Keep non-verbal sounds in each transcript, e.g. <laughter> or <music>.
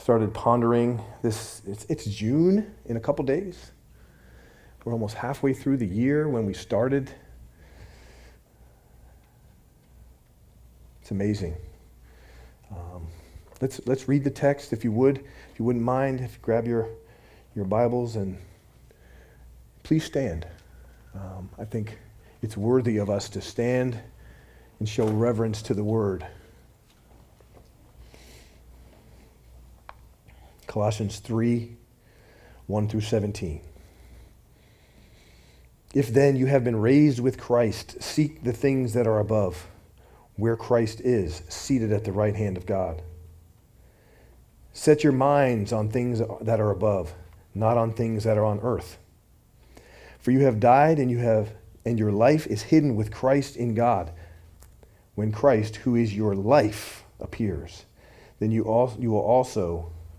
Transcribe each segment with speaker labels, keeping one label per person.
Speaker 1: started pondering this, it's, it's June in a couple days. We're almost halfway through the year when we started. It's amazing. Um, let's, let's read the text if you would. If you wouldn't mind, if you grab your, your Bibles and please stand. Um, I think it's worthy of us to stand and show reverence to the Word. Colossians 3 1 through 17. If then you have been raised with Christ, seek the things that are above, where Christ is, seated at the right hand of God. Set your minds on things that are above, not on things that are on earth. For you have died and you have and your life is hidden with Christ in God. When Christ, who is your life, appears, then you, all, you will also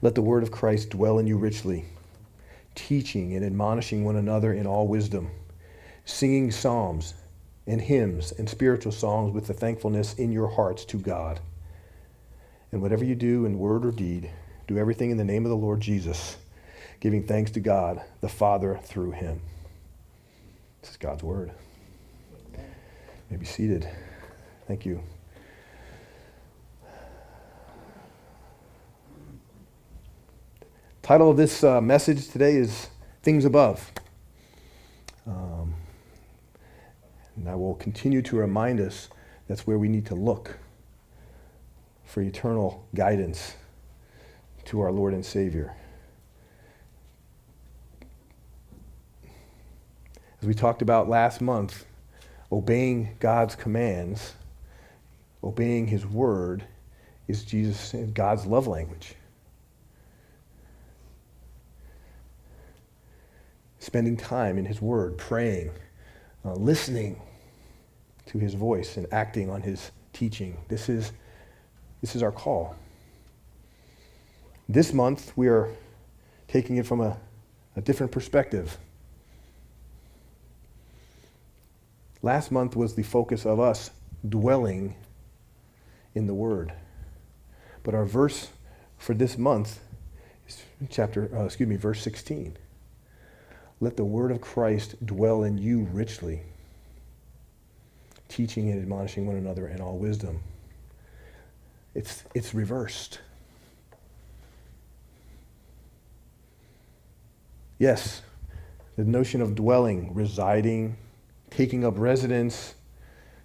Speaker 1: Let the word of Christ dwell in you richly, teaching and admonishing one another in all wisdom, singing psalms and hymns and spiritual songs with the thankfulness in your hearts to God. And whatever you do in word or deed, do everything in the name of the Lord Jesus, giving thanks to God the Father through him. This is God's word. May be seated. Thank you. The title of this uh, message today is Things Above. Um, and I will continue to remind us that's where we need to look for eternal guidance to our Lord and Savior. As we talked about last month, obeying God's commands, obeying His word, is Jesus God's love language. Spending time in His word, praying, uh, listening to His voice, and acting on His teaching. This is, this is our call. This month, we are taking it from a, a different perspective. Last month was the focus of us dwelling in the Word. But our verse for this month is chapter, uh, excuse me, verse 16. Let the word of Christ dwell in you richly, teaching and admonishing one another in all wisdom. It's, it's reversed. Yes, the notion of dwelling, residing, taking up residence,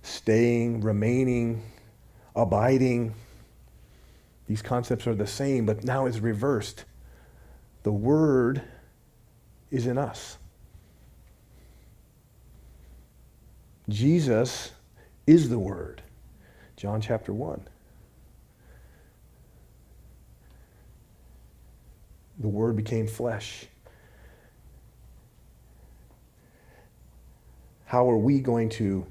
Speaker 1: staying, remaining, abiding, these concepts are the same, but now it's reversed. The Word is in us. Jesus is the Word. John chapter 1. The Word became flesh. How are we going to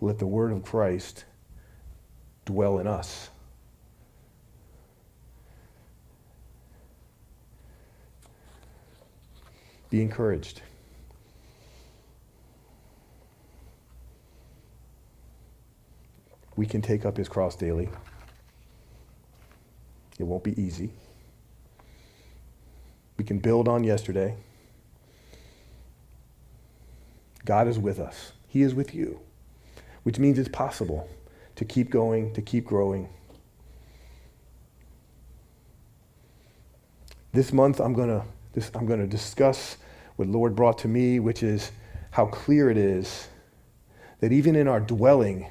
Speaker 1: let the Word of Christ dwell in us? Be encouraged. We can take up his cross daily. It won't be easy. We can build on yesterday. God is with us. He is with you, which means it's possible to keep going, to keep growing. This month, I'm going to I'm going to discuss what Lord brought to me, which is how clear it is that even in our dwelling,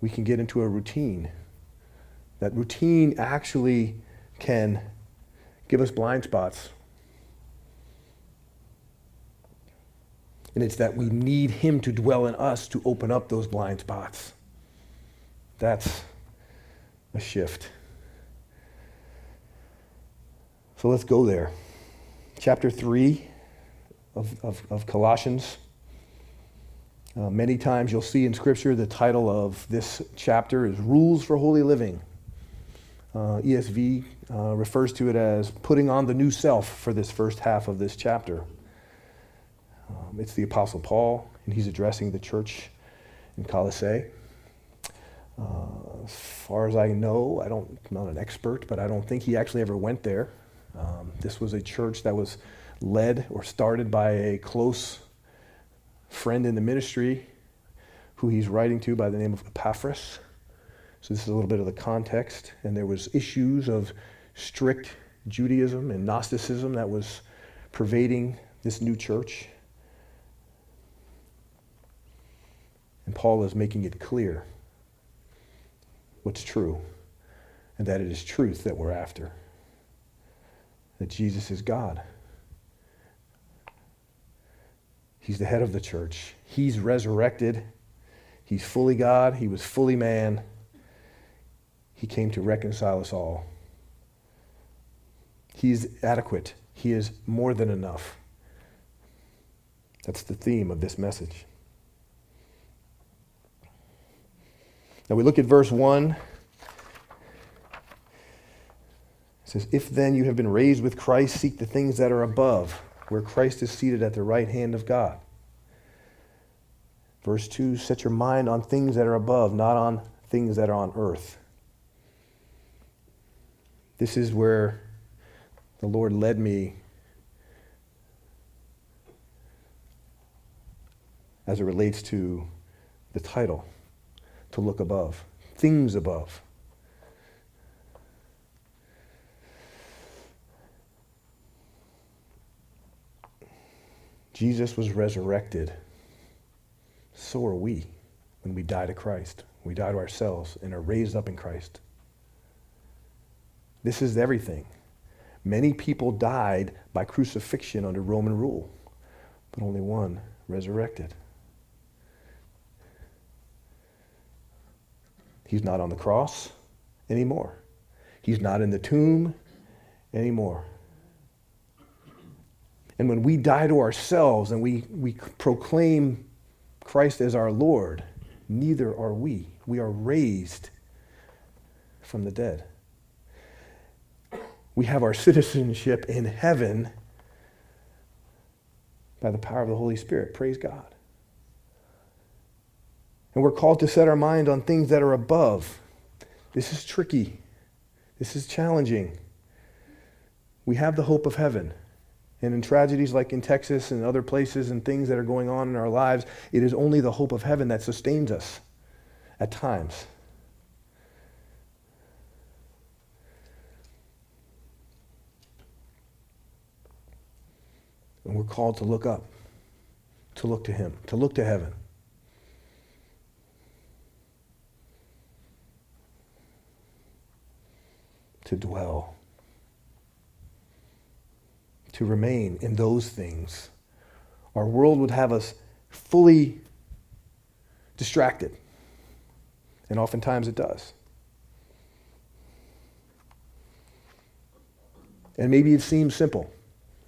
Speaker 1: we can get into a routine. That routine actually can give us blind spots. And it's that we need Him to dwell in us to open up those blind spots. That's a shift. So let's go there. Chapter 3 of, of, of Colossians. Uh, many times you'll see in Scripture the title of this chapter is Rules for Holy Living. Uh, ESV uh, refers to it as putting on the new self for this first half of this chapter. Um, it's the Apostle Paul, and he's addressing the church in Colossae. Uh, as far as I know, I don't, I'm not an expert, but I don't think he actually ever went there. Um, this was a church that was led or started by a close friend in the ministry who he's writing to by the name of Epaphras. So this is a little bit of the context. And there was issues of strict Judaism and Gnosticism that was pervading this new church. And Paul is making it clear what's true and that it is truth that we're after. That Jesus is God. He's the head of the church. He's resurrected. He's fully God. He was fully man. He came to reconcile us all. He's adequate. He is more than enough. That's the theme of this message. Now we look at verse 1. It says, If then you have been raised with Christ, seek the things that are above where Christ is seated at the right hand of God. Verse 2 Set your mind on things that are above, not on things that are on earth. This is where the Lord led me as it relates to the title to look above, things above. Jesus was resurrected. So are we when we die to Christ. We die to ourselves and are raised up in Christ. This is everything. Many people died by crucifixion under Roman rule, but only one resurrected. He's not on the cross anymore. He's not in the tomb anymore. And when we die to ourselves and we, we proclaim Christ as our Lord, neither are we. We are raised from the dead. We have our citizenship in heaven by the power of the Holy Spirit. Praise God. And we're called to set our mind on things that are above. This is tricky. This is challenging. We have the hope of heaven. And in tragedies like in Texas and other places and things that are going on in our lives, it is only the hope of heaven that sustains us at times. And we're called to look up, to look to Him, to look to heaven. To dwell to remain in those things, our world would have us fully distracted. And oftentimes it does. And maybe it seems simple.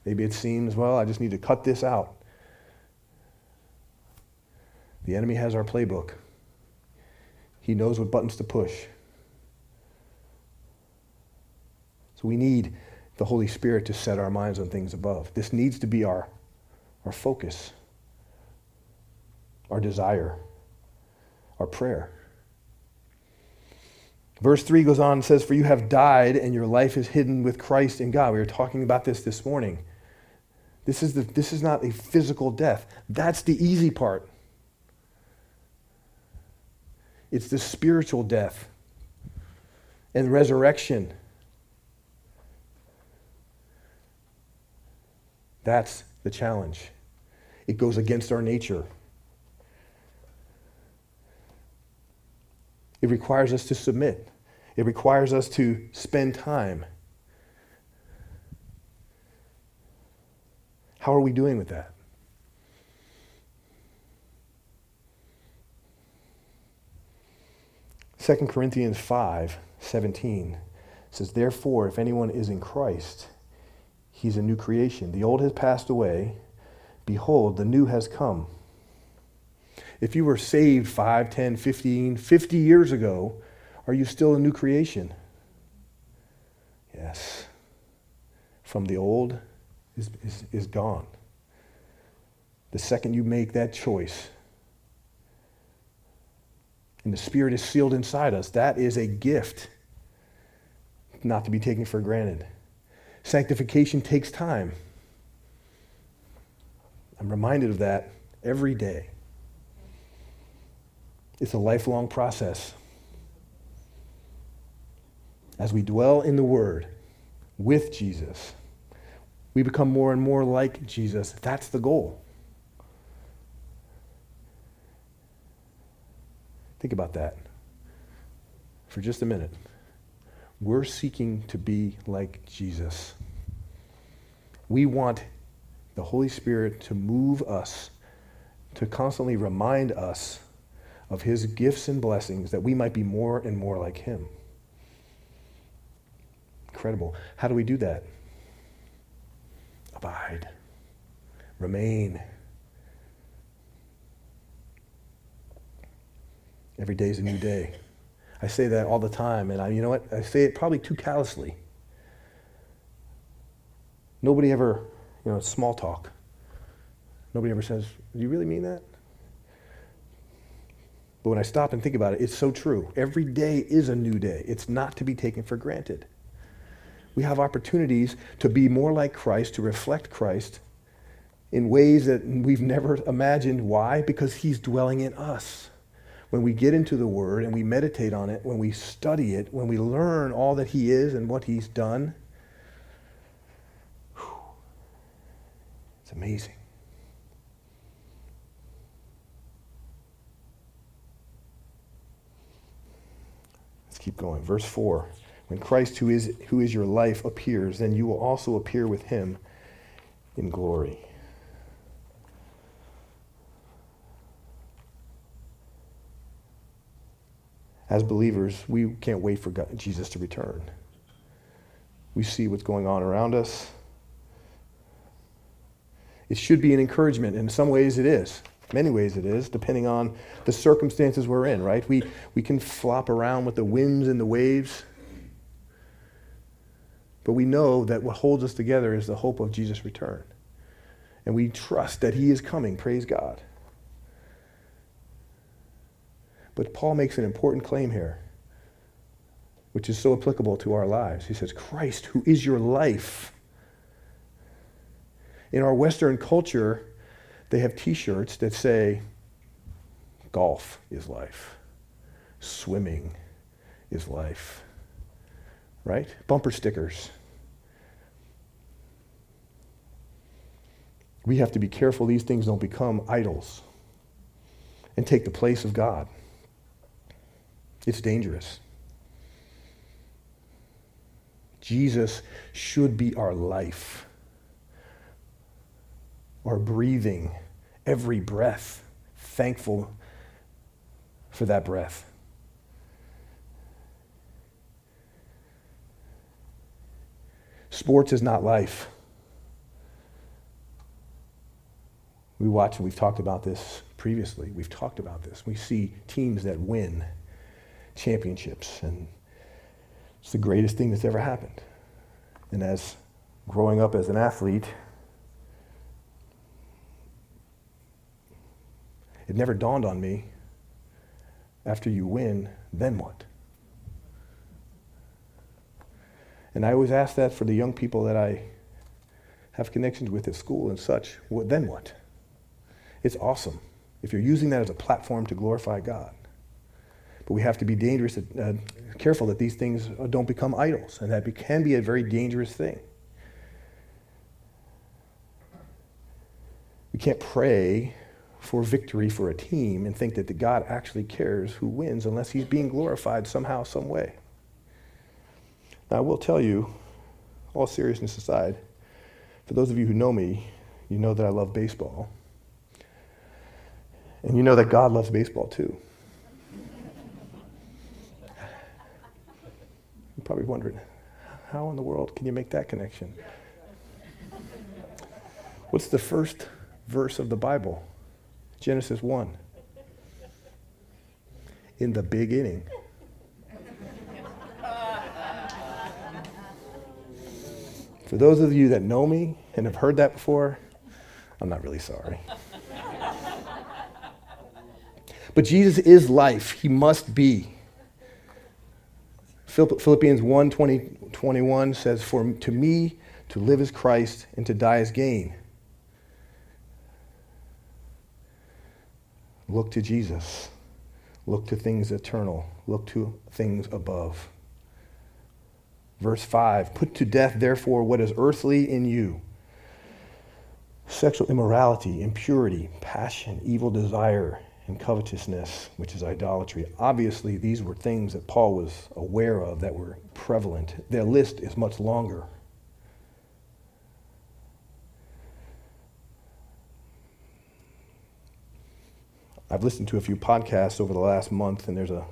Speaker 1: Maybe it seems, well, I just need to cut this out. The enemy has our playbook. He knows what buttons to push. So we need the Holy Spirit to set our minds on things above. This needs to be our, our focus, our desire, our prayer. Verse 3 goes on and says, For you have died, and your life is hidden with Christ in God. We were talking about this this morning. This is, the, this is not a physical death. That's the easy part. It's the spiritual death and resurrection. That's the challenge. It goes against our nature. It requires us to submit. It requires us to spend time. How are we doing with that? Second Corinthians 5 17 says, Therefore, if anyone is in Christ, he's a new creation. The old has passed away. Behold, the new has come. If you were saved 5, 10, 15, 50 years ago, are you still a new creation? Yes. From the old is, is, is gone. The second you make that choice, and the Spirit is sealed inside us, that is a gift not to be taken for granted. Sanctification takes time. I'm reminded of that every day. It's a lifelong process. As we dwell in the Word with Jesus, we become more and more like Jesus. That's the goal. Think about that for just a minute. We're seeking to be like Jesus. We want the Holy Spirit to move us, to constantly remind us of his gifts and blessings that we might be more and more like him. Incredible. How do we do that? Abide, remain. Every day is a new day. I say that all the time, and I, you know what? I say it probably too callously. Nobody ever, you know, small talk. Nobody ever says, Do you really mean that? But when I stop and think about it, it's so true. Every day is a new day. It's not to be taken for granted. We have opportunities to be more like Christ, to reflect Christ in ways that we've never imagined. Why? Because He's dwelling in us when we get into the Word and we meditate on it, when we study it, when we learn all that He is and what He's done, it's amazing. Let's keep going. Verse 4 When Christ, who is, who is your life, appears, then you will also appear with Him in glory. As believers, we can't wait for God, Jesus to return. We see what's going on around us. It should be an encouragement. In some ways, it is. Many ways, it is, depending on the circumstances we're in, right? We, we can flop around with the winds and the waves. But we know that what holds us together is the hope of Jesus' return. And we trust that He is coming. Praise God. But Paul makes an important claim here, which is so applicable to our lives. He says, Christ, who is your life. In our Western culture, they have t shirts that say, Golf is life, swimming is life, right? Bumper stickers. We have to be careful these things don't become idols and take the place of God. It's dangerous. Jesus should be our life, our breathing every breath, thankful for that breath. Sports is not life. We watch and we've talked about this previously. We've talked about this. We see teams that win championships, and it's the greatest thing that's ever happened. And as growing up as an athlete, it never dawned on me after you win, then what? And I always ask that for the young people that I have connections with at school and such. What, then what? It's awesome if you're using that as a platform to glorify God. But we have to be dangerous, uh, careful that these things don't become idols, and that can be a very dangerous thing. We can't pray for victory for a team and think that the God actually cares who wins unless he's being glorified somehow, some way. Now, I will tell you, all seriousness aside, for those of you who know me, you know that I love baseball. And you know that God loves baseball too. Probably wondering, how in the world can you make that connection? What's the first verse of the Bible? Genesis 1. In the beginning. For those of you that know me and have heard that before, I'm not really sorry. But Jesus is life. He must be. Philippians 1 20, 21 says, For to me, to live is Christ, and to die is gain. Look to Jesus. Look to things eternal. Look to things above. Verse 5 Put to death, therefore, what is earthly in you sexual immorality, impurity, passion, evil desire and covetousness, which is idolatry. Obviously, these were things that Paul was aware of that were prevalent. Their list is much longer. I've listened to a few podcasts over the last month, and there's a,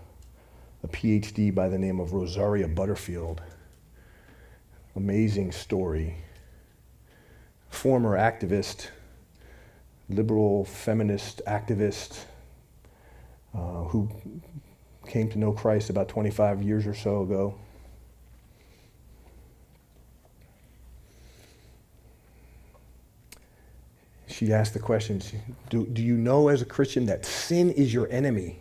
Speaker 1: a PhD by the name of Rosaria Butterfield. Amazing story. Former activist, liberal feminist activist, uh, who came to know Christ about 25 years or so ago. She asked the question do, do you know as a Christian that sin is your enemy?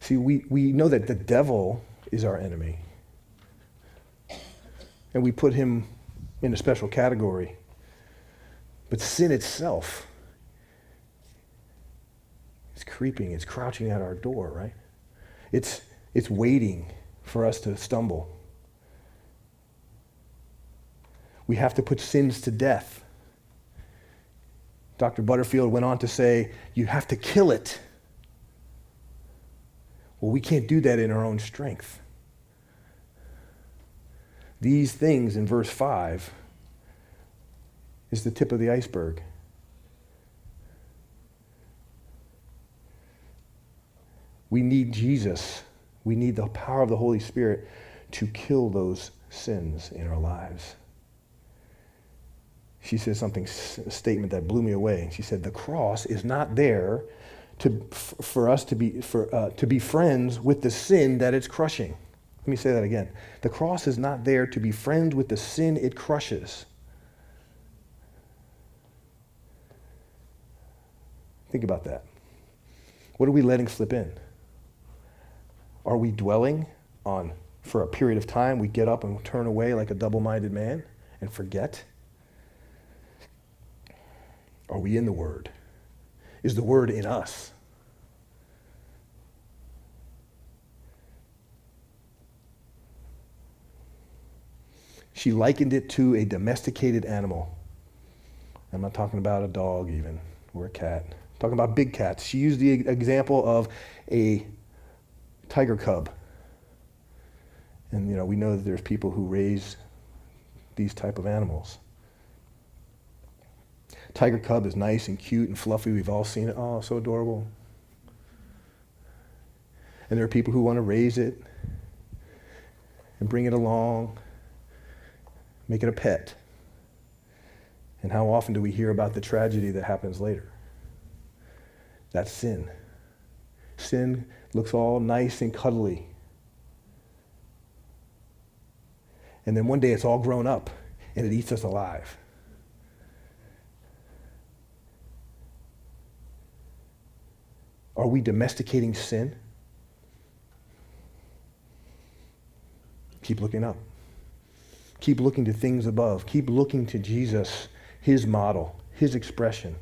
Speaker 1: See, we, we know that the devil is our enemy. And we put him in a special category. But sin itself it's creeping, it's crouching at our door, right? It's, it's waiting for us to stumble. We have to put sins to death. Dr. Butterfield went on to say, you have to kill it. Well, we can't do that in our own strength. These things in verse 5 is the tip of the iceberg. We need Jesus. We need the power of the Holy Spirit to kill those sins in our lives. She said something, a statement that blew me away. She said, The cross is not there to, for us to be, for, uh, to be friends with the sin that it's crushing. Let me say that again. The cross is not there to be friends with the sin it crushes. Think about that. What are we letting slip in? Are we dwelling on, for a period of time, we get up and turn away like a double minded man and forget? Are we in the Word? Is the Word in us? She likened it to a domesticated animal. I'm not talking about a dog, even, or a cat. I'm talking about big cats. She used the example of a tiger cub. And you know, we know that there's people who raise these type of animals. tiger cub is nice and cute and fluffy. We've all seen it. Oh, so adorable. And there are people who want to raise it and bring it along, make it a pet. And how often do we hear about the tragedy that happens later? That's sin. Sin looks all nice and cuddly. And then one day it's all grown up and it eats us alive. Are we domesticating sin? Keep looking up. Keep looking to things above. Keep looking to Jesus, his model, his expression.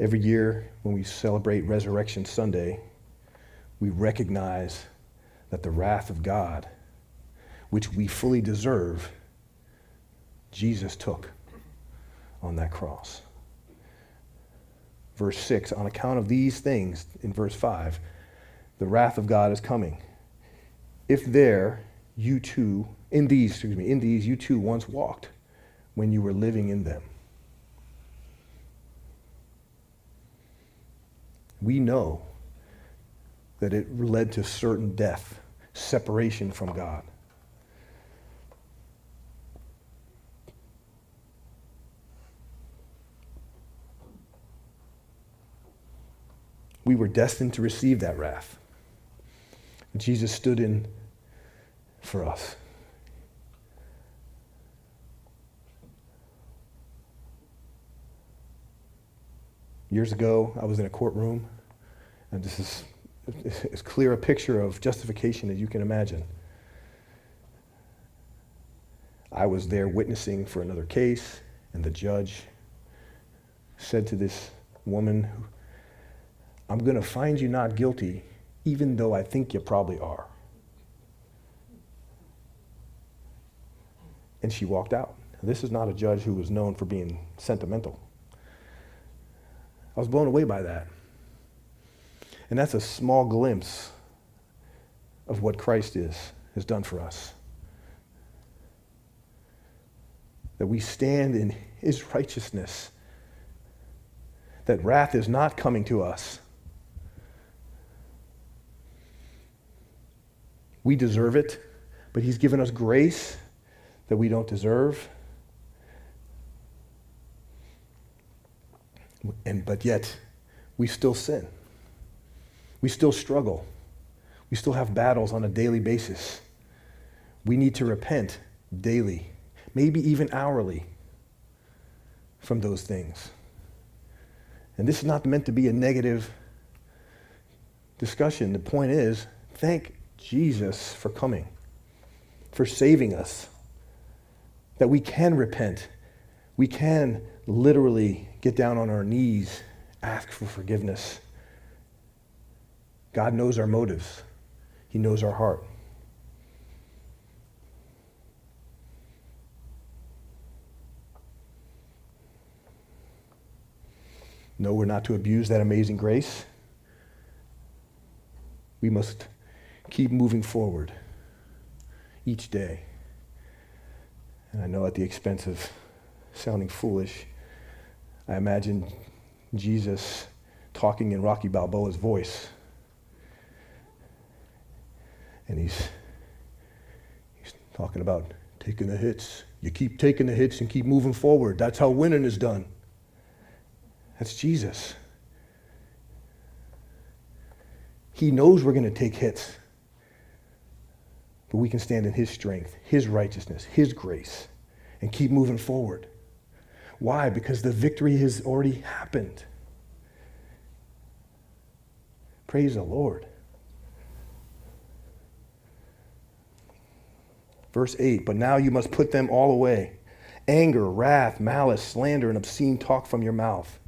Speaker 1: Every year when we celebrate Resurrection Sunday, we recognize that the wrath of God, which we fully deserve, Jesus took on that cross. Verse 6 On account of these things, in verse 5, the wrath of God is coming. If there, you too, in these, excuse me, in these, you too once walked when you were living in them. We know that it led to certain death, separation from God. we were destined to receive that wrath. Jesus stood in for us. Years ago, I was in a courtroom, and this is as clear a picture of justification as you can imagine. I was there witnessing for another case, and the judge said to this woman I'm going to find you not guilty, even though I think you probably are. And she walked out. This is not a judge who was known for being sentimental. I was blown away by that. And that's a small glimpse of what Christ is, has done for us. That we stand in his righteousness. That wrath is not coming to us. We deserve it, but He's given us grace that we don't deserve. And, but yet, we still sin. We still struggle. We still have battles on a daily basis. We need to repent daily, maybe even hourly, from those things. And this is not meant to be a negative discussion. The point is, thank Jesus for coming, for saving us, that we can repent. We can literally get down on our knees, ask for forgiveness. God knows our motives, He knows our heart. No, we're not to abuse that amazing grace. We must keep moving forward each day. And I know at the expense of sounding foolish, I imagine Jesus talking in Rocky Balboa's voice. And he's, he's talking about taking the hits. You keep taking the hits and keep moving forward. That's how winning is done. That's Jesus. He knows we're going to take hits but we can stand in His strength, His righteousness, His grace, and keep moving forward. Why? Because the victory has already happened. Praise the Lord. Verse 8 But now you must put them all away anger, wrath, malice, slander, and obscene talk from your mouth.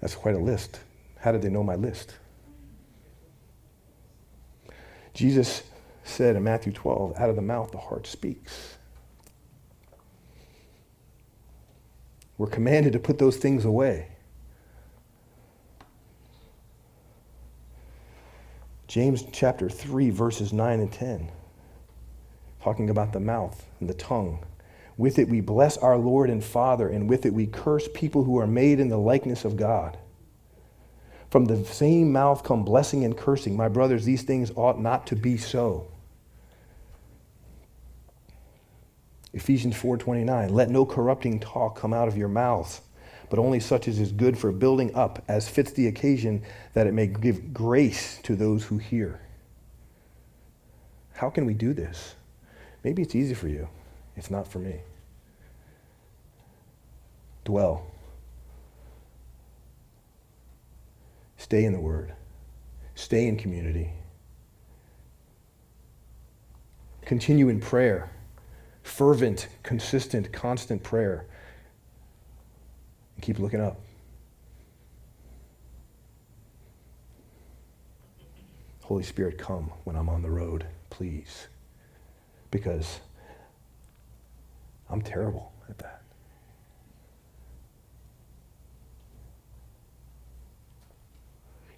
Speaker 1: That's quite a list. How did they know my list? Jesus said in Matthew 12, out of the mouth the heart speaks. We're commanded to put those things away. James chapter 3, verses 9 and 10, talking about the mouth and the tongue. With it we bless our Lord and Father, and with it we curse people who are made in the likeness of God. From the same mouth come blessing and cursing. My brothers, these things ought not to be so. Ephesians 4:29 Let no corrupting talk come out of your mouths, but only such as is good for building up as fits the occasion that it may give grace to those who hear. How can we do this? Maybe it's easy for you. It's not for me. Dwell. Stay in the Word. Stay in community. Continue in prayer. Fervent, consistent, constant prayer. And keep looking up. Holy Spirit, come when I'm on the road, please. Because I'm terrible at that.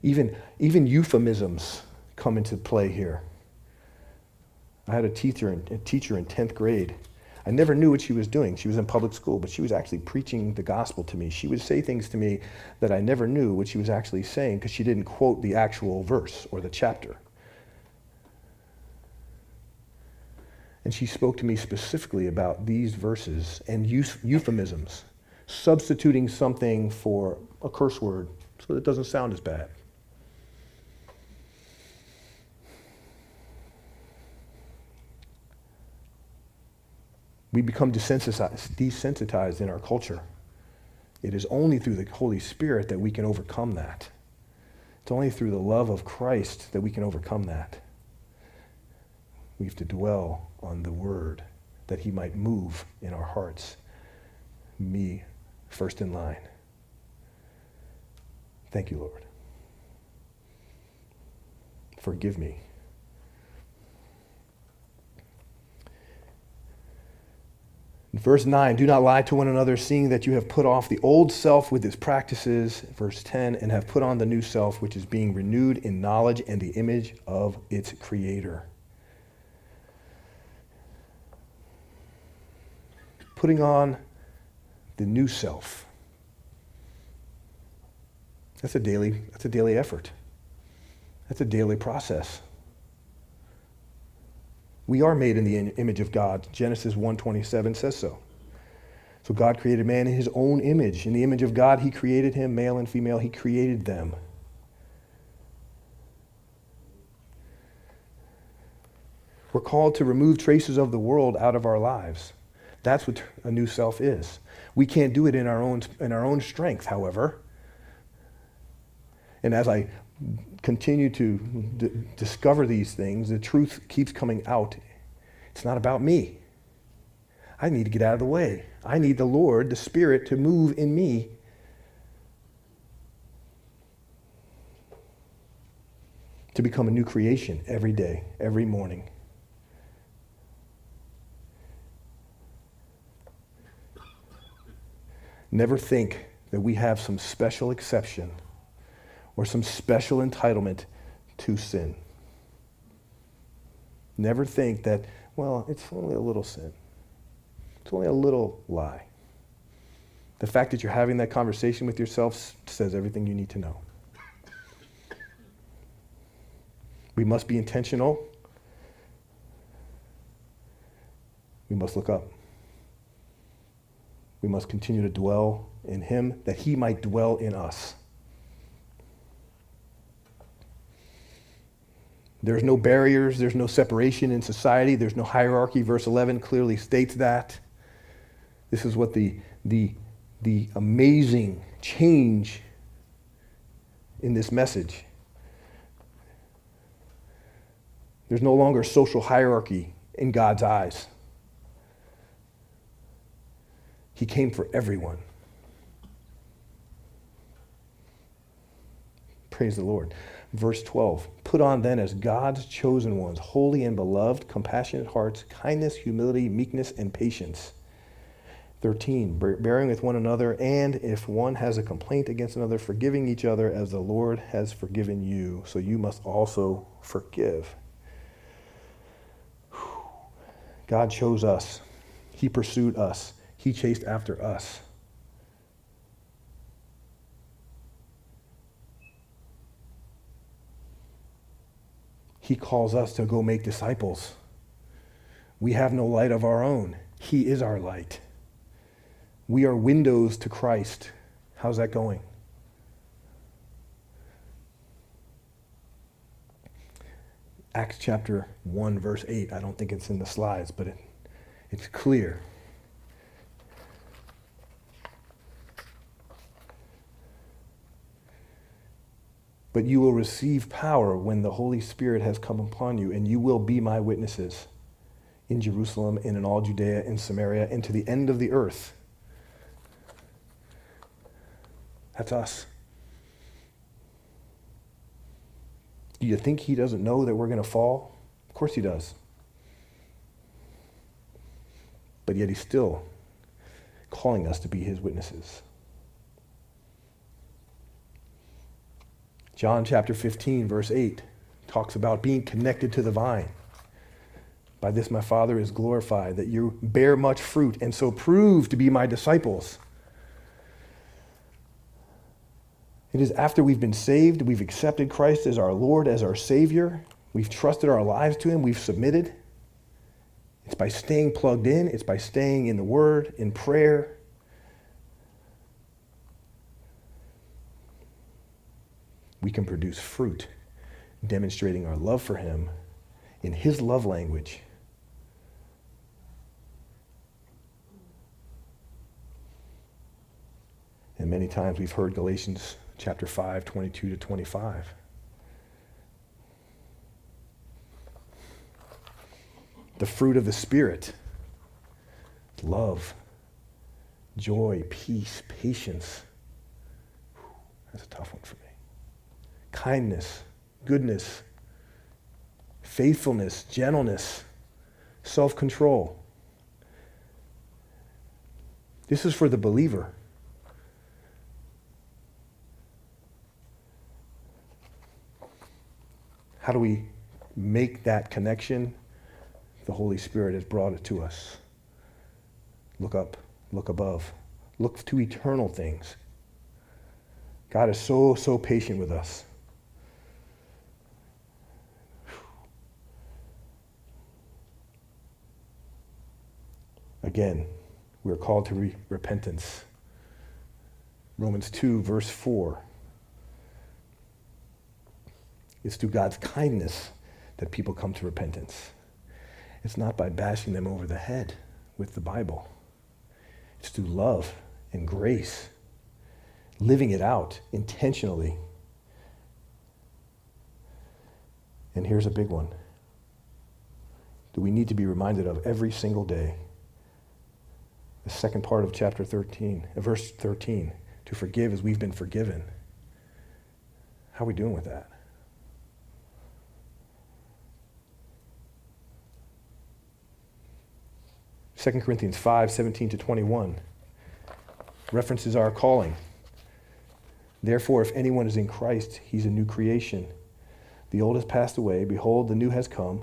Speaker 1: Even, even euphemisms come into play here. I had a teacher in, a teacher in 10th grade. I never knew what she was doing. She was in public school, but she was actually preaching the gospel to me. She would say things to me that I never knew what she was actually saying because she didn't quote the actual verse or the chapter. And she spoke to me specifically about these verses and euphemisms, substituting something for a curse word so that it doesn't sound as bad. We become desensitized, desensitized in our culture. It is only through the Holy Spirit that we can overcome that. It's only through the love of Christ that we can overcome that. We have to dwell on the Word that He might move in our hearts. Me, first in line. Thank you, Lord. Forgive me Verse 9, do not lie to one another, seeing that you have put off the old self with its practices. Verse 10, and have put on the new self, which is being renewed in knowledge and the image of its creator. Putting on the new self. That's a daily, that's a daily effort. That's a daily process. We are made in the image of God. Genesis 1:27 says so. So God created man in his own image. In the image of God he created him, male and female, he created them. We're called to remove traces of the world out of our lives. That's what a new self is. We can't do it in our own in our own strength, however. And as I continue to d- discover these things, the truth keeps coming out. It's not about me. I need to get out of the way. I need the Lord, the Spirit, to move in me. To become a new creation every day, every morning. Never think that we have some special exception or some special entitlement to sin. Never think that, well, it's only a little sin. It's only a little lie. The fact that you're having that conversation with yourself says everything you need to know. We must be intentional. We must look up. We must continue to dwell in Him that He might dwell in us. There's no barriers, there's no separation in society, there's no hierarchy. Verse 11 clearly states that. This is what the, the, the amazing change in this message. There's no longer social hierarchy in God's eyes. He came for everyone. Praise the Lord. Verse 12 Put on then as God's chosen ones, holy and beloved, compassionate hearts, kindness, humility, meekness, and patience. 13 Bearing with one another, and if one has a complaint against another, forgiving each other as the Lord has forgiven you, so you must also forgive. God chose us, He pursued us, He chased after us. He calls us to go make disciples. We have no light of our own. He is our light. We are windows to Christ. How's that going? Acts chapter 1, verse 8. I don't think it's in the slides, but it, it's clear. But you will receive power when the Holy Spirit has come upon you, and you will be my witnesses in Jerusalem and in all Judea and Samaria and to the end of the earth. That's us. Do you think he doesn't know that we're going to fall? Of course he does. But yet he's still calling us to be his witnesses. John chapter 15, verse 8, talks about being connected to the vine. By this my Father is glorified, that you bear much fruit, and so prove to be my disciples. It is after we've been saved, we've accepted Christ as our Lord, as our Savior, we've trusted our lives to Him, we've submitted. It's by staying plugged in, it's by staying in the Word, in prayer. We can produce fruit, demonstrating our love for Him in His love language. And many times we've heard Galatians chapter 5, 22 to 25. The fruit of the Spirit love, joy, peace, patience. That's a tough one for me. Kindness, goodness, faithfulness, gentleness, self control. This is for the believer. How do we make that connection? The Holy Spirit has brought it to us. Look up, look above, look to eternal things. God is so, so patient with us. Again, we are called to re- repentance. Romans 2, verse 4. It's through God's kindness that people come to repentance. It's not by bashing them over the head with the Bible. It's through love and grace, living it out intentionally. And here's a big one that we need to be reminded of every single day. The second part of chapter 13, uh, verse 13, to forgive as we've been forgiven. How are we doing with that? 2 Corinthians 5 17 to 21 references our calling. Therefore, if anyone is in Christ, he's a new creation. The old has passed away. Behold, the new has come.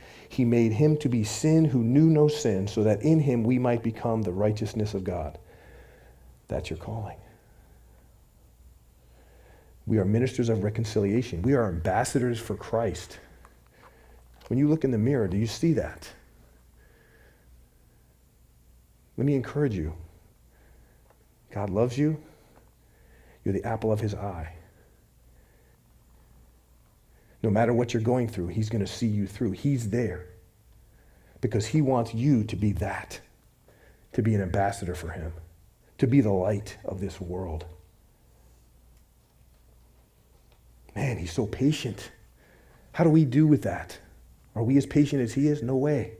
Speaker 1: he made him to be sin who knew no sin, so that in him we might become the righteousness of God. That's your calling. We are ministers of reconciliation. We are ambassadors for Christ. When you look in the mirror, do you see that? Let me encourage you. God loves you. You're the apple of his eye. No matter what you're going through, He's going to see you through. He's there because He wants you to be that, to be an ambassador for Him, to be the light of this world. Man, He's so patient. How do we do with that? Are we as patient as He is? No way.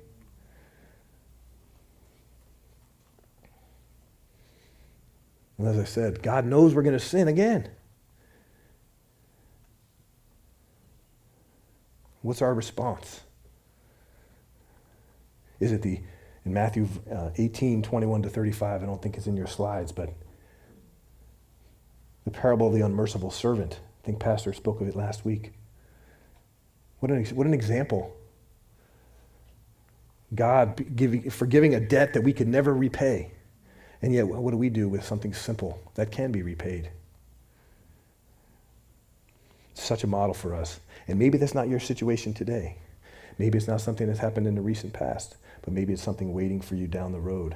Speaker 1: And as I said, God knows we're going to sin again. What's our response? Is it the, in Matthew uh, 18, 21 to 35, I don't think it's in your slides, but the parable of the unmerciful servant. I think Pastor spoke of it last week. What an, what an example. God giving, forgiving a debt that we could never repay. And yet, what do we do with something simple that can be repaid? Such a model for us. And maybe that's not your situation today. Maybe it's not something that's happened in the recent past, but maybe it's something waiting for you down the road.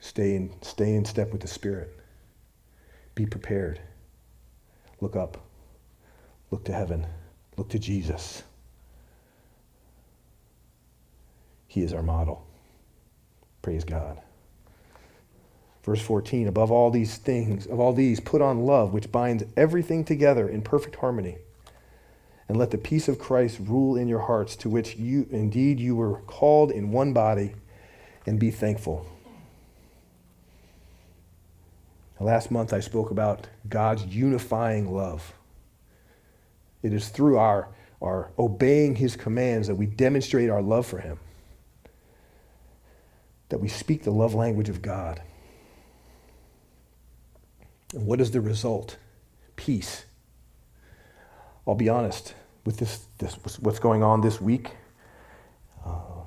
Speaker 1: Stay in, stay in step with the Spirit. Be prepared. Look up. Look to heaven. Look to Jesus. He is our model. Praise God. Verse 14, above all these things, of all these, put on love, which binds everything together in perfect harmony. And let the peace of Christ rule in your hearts, to which you indeed you were called in one body, and be thankful. Last month I spoke about God's unifying love. It is through our, our obeying his commands that we demonstrate our love for him, that we speak the love language of God. And what is the result? Peace. I'll be honest with this, this what's going on this week uh,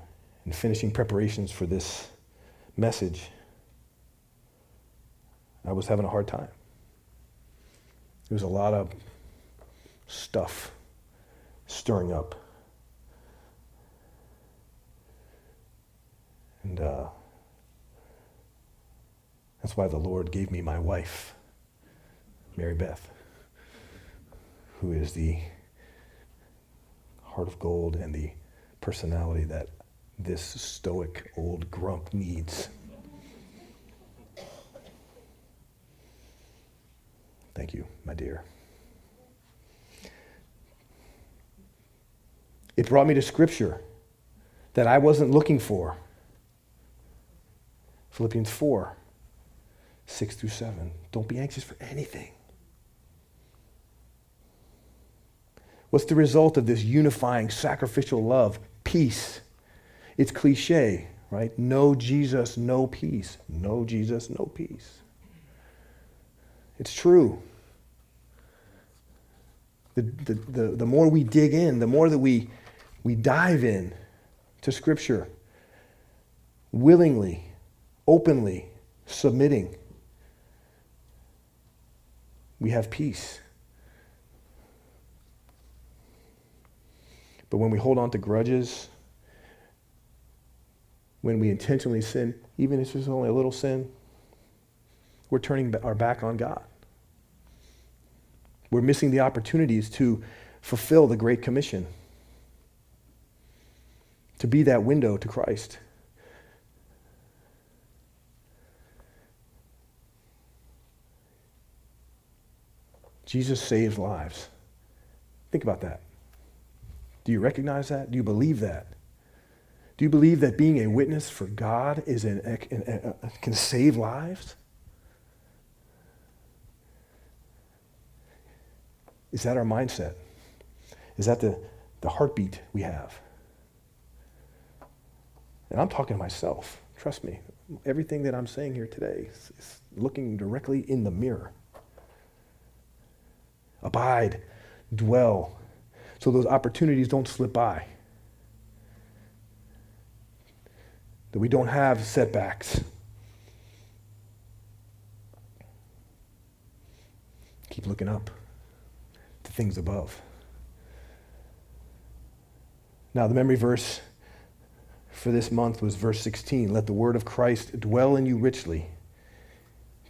Speaker 1: and finishing preparations for this message. I was having a hard time. There was a lot of stuff stirring up. And uh, that's why the Lord gave me my wife. Mary Beth, who is the heart of gold and the personality that this stoic old grump needs. Thank you, my dear. It brought me to scripture that I wasn't looking for. Philippians 4 6 through 7. Don't be anxious for anything. What's the result of this unifying sacrificial love? Peace. It's cliche, right? No Jesus, no peace. No Jesus, no peace. It's true. The, the, the, the more we dig in, the more that we, we dive in to Scripture, willingly, openly, submitting, we have peace. But when we hold on to grudges, when we intentionally sin, even if it's only a little sin, we're turning our back on God. We're missing the opportunities to fulfill the Great Commission, to be that window to Christ. Jesus saves lives. Think about that. Do you recognize that? Do you believe that? Do you believe that being a witness for God is an, an, an, can save lives? Is that our mindset? Is that the, the heartbeat we have? And I'm talking to myself. Trust me. Everything that I'm saying here today is, is looking directly in the mirror. Abide, dwell, so those opportunities don't slip by. That we don't have setbacks. Keep looking up to things above. Now, the memory verse for this month was verse 16 Let the word of Christ dwell in you richly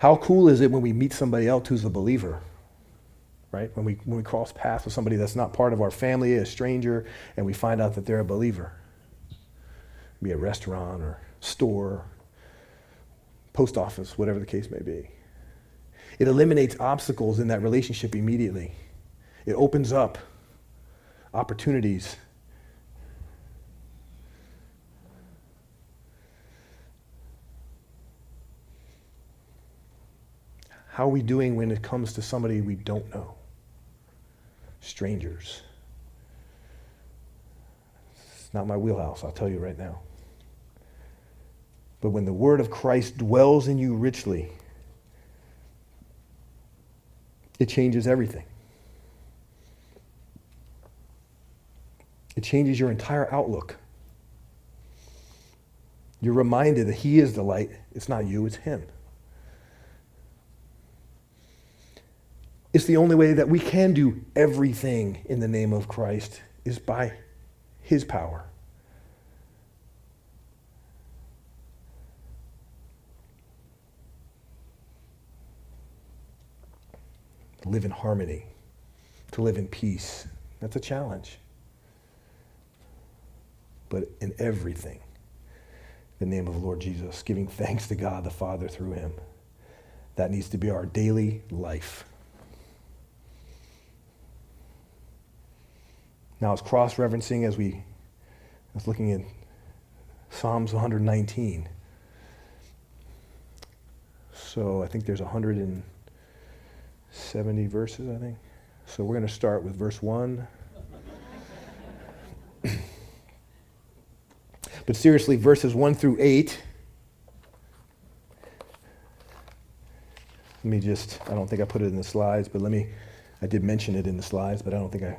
Speaker 1: How cool is it when we meet somebody else who's a believer? Right? When we, when we cross paths with somebody that's not part of our family, a stranger, and we find out that they're a believer. Be a restaurant or store, post office, whatever the case may be. It eliminates obstacles in that relationship immediately. It opens up opportunities How are we doing when it comes to somebody we don't know? Strangers. It's not my wheelhouse, I'll tell you right now. But when the word of Christ dwells in you richly, it changes everything. It changes your entire outlook. You're reminded that He is the light. It's not you, it's Him. It's the only way that we can do everything in the name of Christ is by his power. To live in harmony, to live in peace. That's a challenge. But in everything, the name of the Lord Jesus, giving thanks to God the Father through him. That needs to be our daily life. Now, it's cross referencing as we, I was looking at Psalms 119. So I think there's 170 verses, I think. So we're going to start with verse 1. <coughs> but seriously, verses 1 through 8. Let me just, I don't think I put it in the slides, but let me, I did mention it in the slides, but I don't think I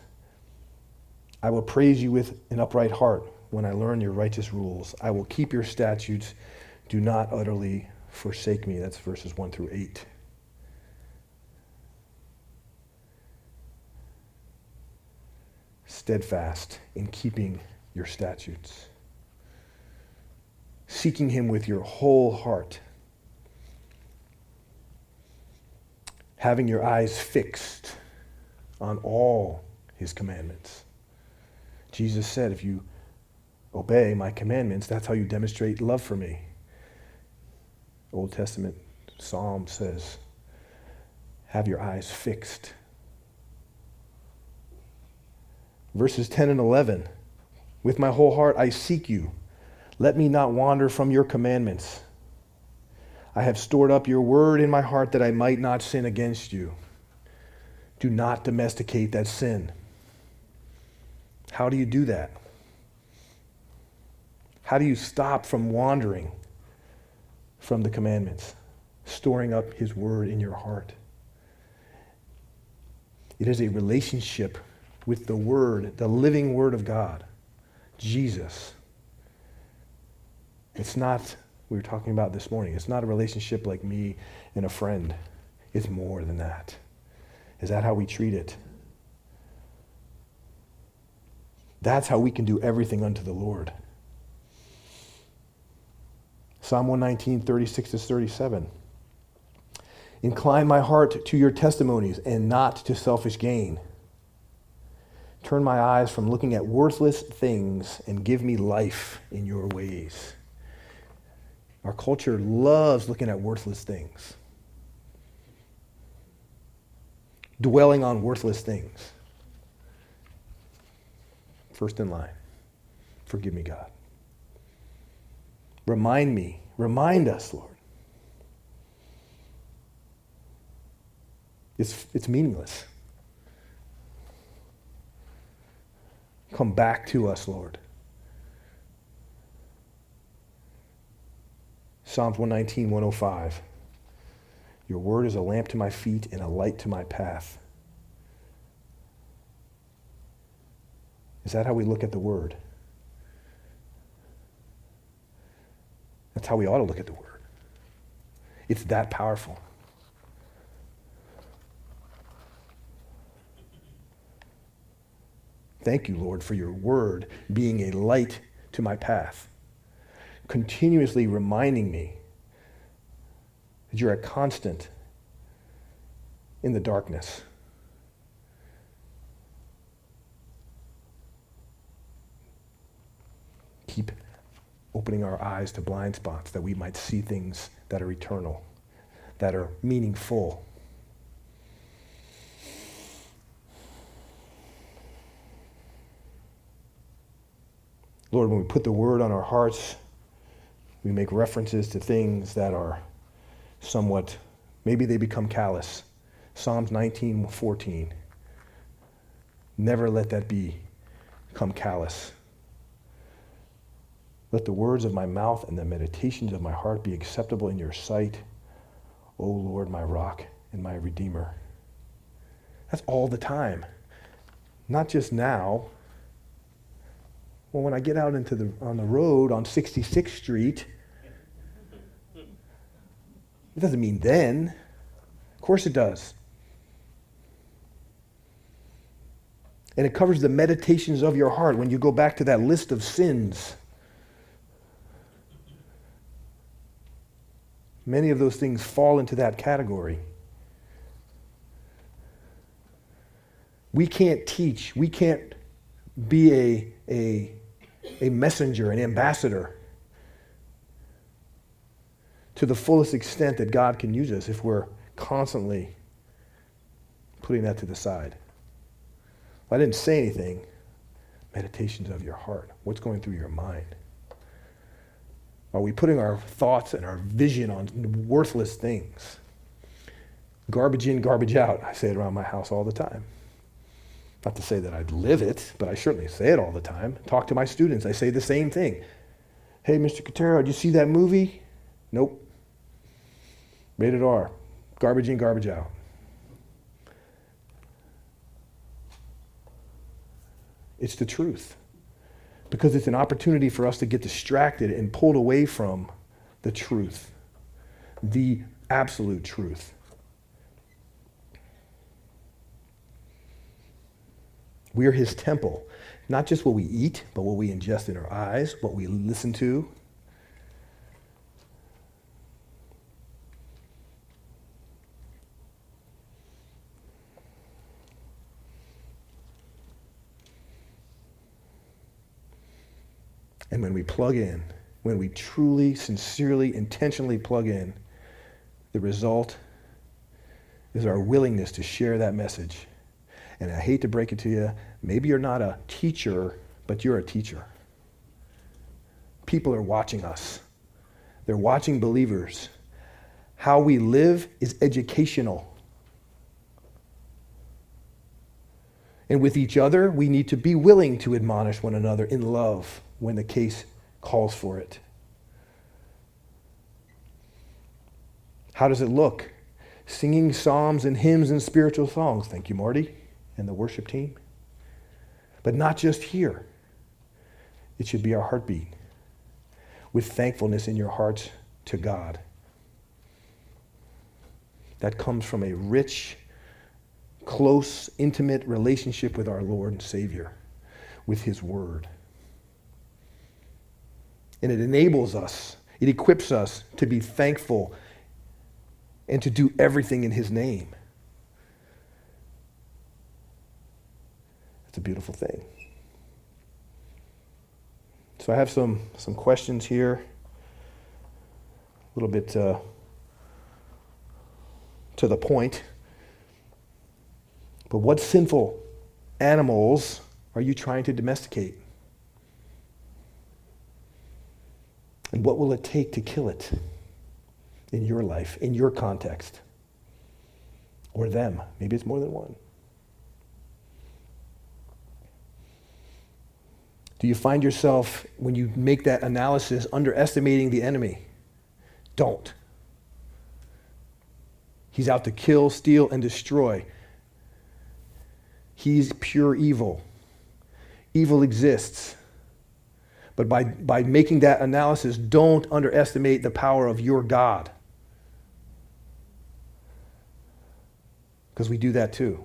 Speaker 1: I will praise you with an upright heart when I learn your righteous rules. I will keep your statutes. Do not utterly forsake me. That's verses 1 through 8. Steadfast in keeping your statutes. Seeking him with your whole heart. Having your eyes fixed on all his commandments. Jesus said, if you obey my commandments, that's how you demonstrate love for me. Old Testament Psalm says, have your eyes fixed. Verses 10 and 11 With my whole heart I seek you. Let me not wander from your commandments. I have stored up your word in my heart that I might not sin against you. Do not domesticate that sin. How do you do that? How do you stop from wandering from the commandments, storing up His word in your heart? It is a relationship with the Word, the living Word of God, Jesus. It's not, we were talking about this morning, it's not a relationship like me and a friend. It's more than that. Is that how we treat it? That's how we can do everything unto the Lord. Psalm 119, 36 to 37. Incline my heart to your testimonies and not to selfish gain. Turn my eyes from looking at worthless things and give me life in your ways. Our culture loves looking at worthless things. dwelling on worthless things. First in line. Forgive me, God. Remind me, remind us, Lord. It's, it's meaningless. Come back to us, Lord. Psalms 119, 105. Your word is a lamp to my feet and a light to my path. Is that how we look at the word? That's how we ought to look at the word. It's that powerful. Thank you, Lord, for your word being a light to my path, continuously reminding me that you're a constant in the darkness. Keep opening our eyes to blind spots that we might see things that are eternal, that are meaningful. Lord, when we put the word on our hearts, we make references to things that are somewhat, maybe they become callous. Psalms 19, 14. Never let that be become callous. Let the words of my mouth and the meditations of my heart be acceptable in your sight, O Lord, my rock and my redeemer. That's all the time. Not just now. Well, when I get out into the on the road on 66th Street, it doesn't mean then. Of course it does. And it covers the meditations of your heart when you go back to that list of sins. Many of those things fall into that category. We can't teach, we can't be a, a, a messenger, an ambassador to the fullest extent that God can use us if we're constantly putting that to the side. Well, I didn't say anything. Meditations of your heart. What's going through your mind? Are we putting our thoughts and our vision on worthless things? Garbage in, garbage out. I say it around my house all the time. Not to say that I'd live it, but I certainly say it all the time. Talk to my students. I say the same thing. Hey, Mr. Cotero, did you see that movie? Nope. Rated R. Garbage in, garbage out. It's the truth because it's an opportunity for us to get distracted and pulled away from the truth, the absolute truth. We are his temple. Not just what we eat, but what we ingest in our eyes, what we listen to. And when we plug in, when we truly, sincerely, intentionally plug in, the result is our willingness to share that message. And I hate to break it to you, maybe you're not a teacher, but you're a teacher. People are watching us, they're watching believers. How we live is educational. And with each other, we need to be willing to admonish one another in love when the case calls for it. How does it look? Singing psalms and hymns and spiritual songs. Thank you, Marty, and the worship team. But not just here. It should be our heartbeat with thankfulness in your hearts to God. That comes from a rich, close, intimate relationship with our Lord and Savior, with His Word. And it enables us, it equips us to be thankful and to do everything in His name. It's a beautiful thing. So I have some, some questions here, a little bit uh, to the point. But what sinful animals are you trying to domesticate? And what will it take to kill it in your life, in your context? Or them? Maybe it's more than one. Do you find yourself, when you make that analysis, underestimating the enemy? Don't. He's out to kill, steal, and destroy. He's pure evil. Evil exists. But by, by making that analysis, don't underestimate the power of your God. Because we do that too.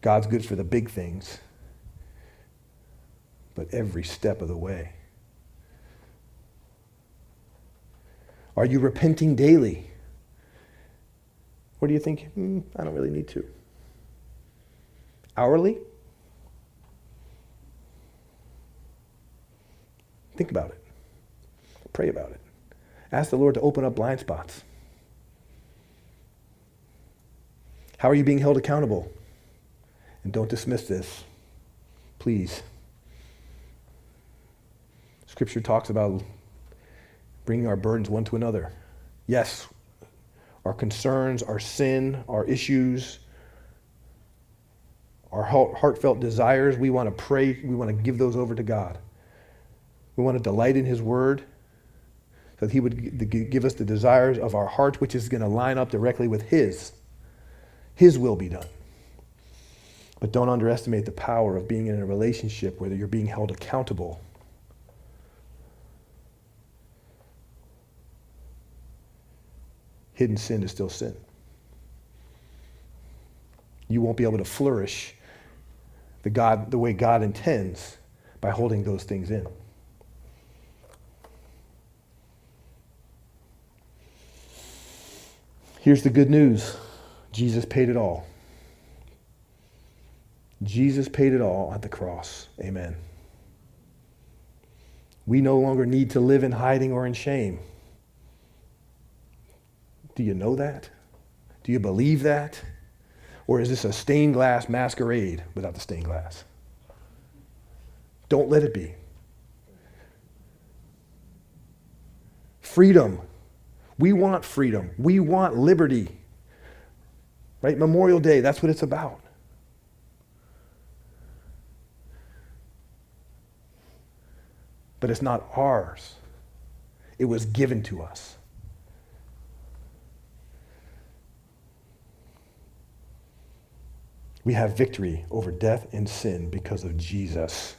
Speaker 1: God's good for the big things, but every step of the way. Are you repenting daily? Or do you think, hmm, I don't really need to? Hourly? Think about it. Pray about it. Ask the Lord to open up blind spots. How are you being held accountable? And don't dismiss this, please. Scripture talks about bringing our burdens one to another. Yes, our concerns, our sin, our issues, our heartfelt desires, we want to pray, we want to give those over to God. We want to delight in His Word so that He would give us the desires of our heart, which is going to line up directly with His. His will be done. But don't underestimate the power of being in a relationship where you're being held accountable hidden sin is still sin. You won't be able to flourish the, God, the way God intends by holding those things in. Here's the good news Jesus paid it all. Jesus paid it all at the cross. Amen. We no longer need to live in hiding or in shame. Do you know that? Do you believe that? Or is this a stained glass masquerade without the stained glass? Don't let it be. Freedom. We want freedom. We want liberty. Right? Memorial Day, that's what it's about. But it's not ours, it was given to us. We have victory over death and sin because of Jesus.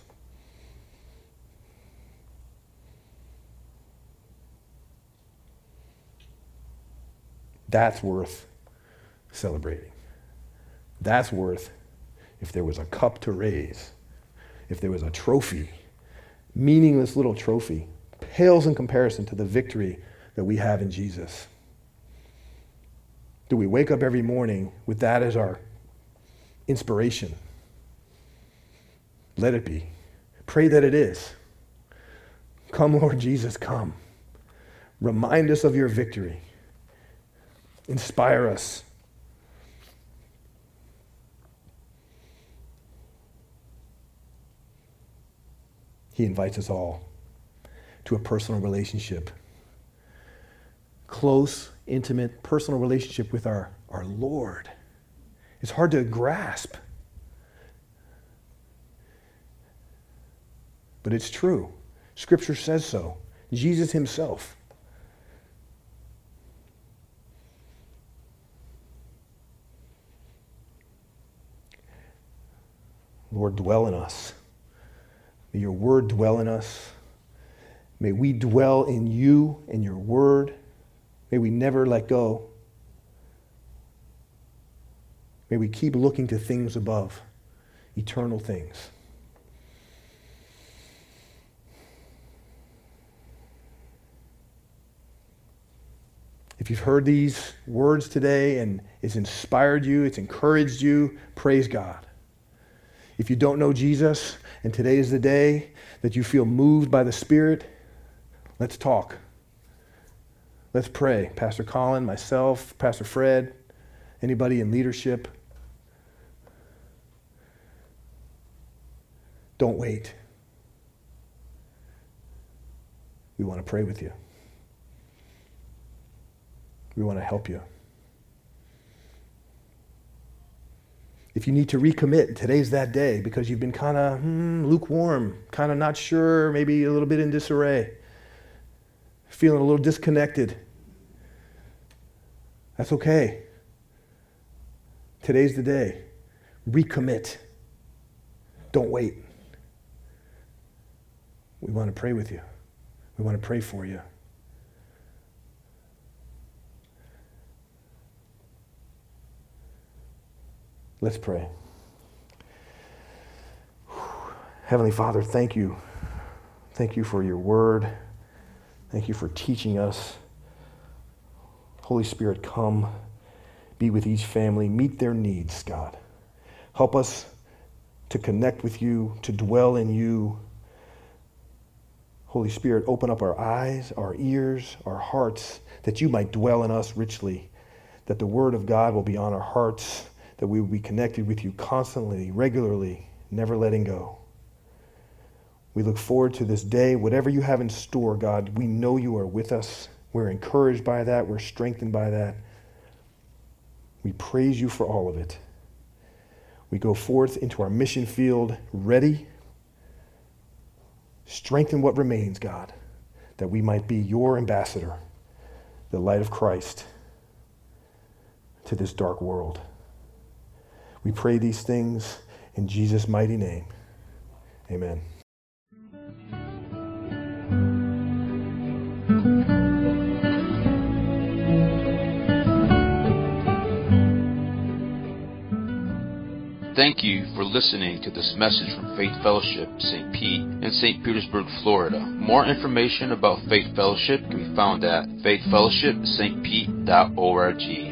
Speaker 1: That's worth celebrating. That's worth, if there was a cup to raise, if there was a trophy, meaningless little trophy, pales in comparison to the victory that we have in Jesus. Do we wake up every morning with that as our inspiration. Let it be. Pray that it is. Come, Lord Jesus, come. Remind us of your victory. Inspire us. He invites us all to a personal relationship. Close, intimate, personal relationship with our, our Lord. It's hard to grasp. But it's true. Scripture says so. Jesus himself. Lord, dwell in us. May your word dwell in us. May we dwell in you and your word. May we never let go. May we keep looking to things above, eternal things. If you've heard these words today and it's inspired you, it's encouraged you, praise God. If you don't know Jesus and today is the day that you feel moved by the Spirit, let's talk. Let's pray. Pastor Colin, myself, Pastor Fred, Anybody in leadership? Don't wait. We want to pray with you. We want to help you. If you need to recommit, today's that day because you've been kind of hmm, lukewarm, kind of not sure, maybe a little bit in disarray, feeling a little disconnected. That's okay. Today's the day. Recommit. Don't wait. We want to pray with you. We want to pray for you. Let's pray. Heavenly Father, thank you. Thank you for your word. Thank you for teaching us. Holy Spirit, come, be with each family, meet their needs, God. Help us to connect with you, to dwell in you. Holy Spirit, open up our eyes, our ears, our hearts, that you might dwell in us richly, that the word of God will be on our hearts that we will be connected with you constantly, regularly, never letting go. We look forward to this day. Whatever you have in store, God, we know you are with us. We're encouraged by that. We're strengthened by that. We praise you for all of it. We go forth into our mission field ready. Strengthen what remains, God, that we might be your ambassador, the light of Christ to this dark world. We pray these things in Jesus' mighty name. Amen.
Speaker 2: Thank you for listening to this message from Faith Fellowship St. Pete in St. Petersburg, Florida. More information about Faith Fellowship can be found at faithfellowshipstpete.org.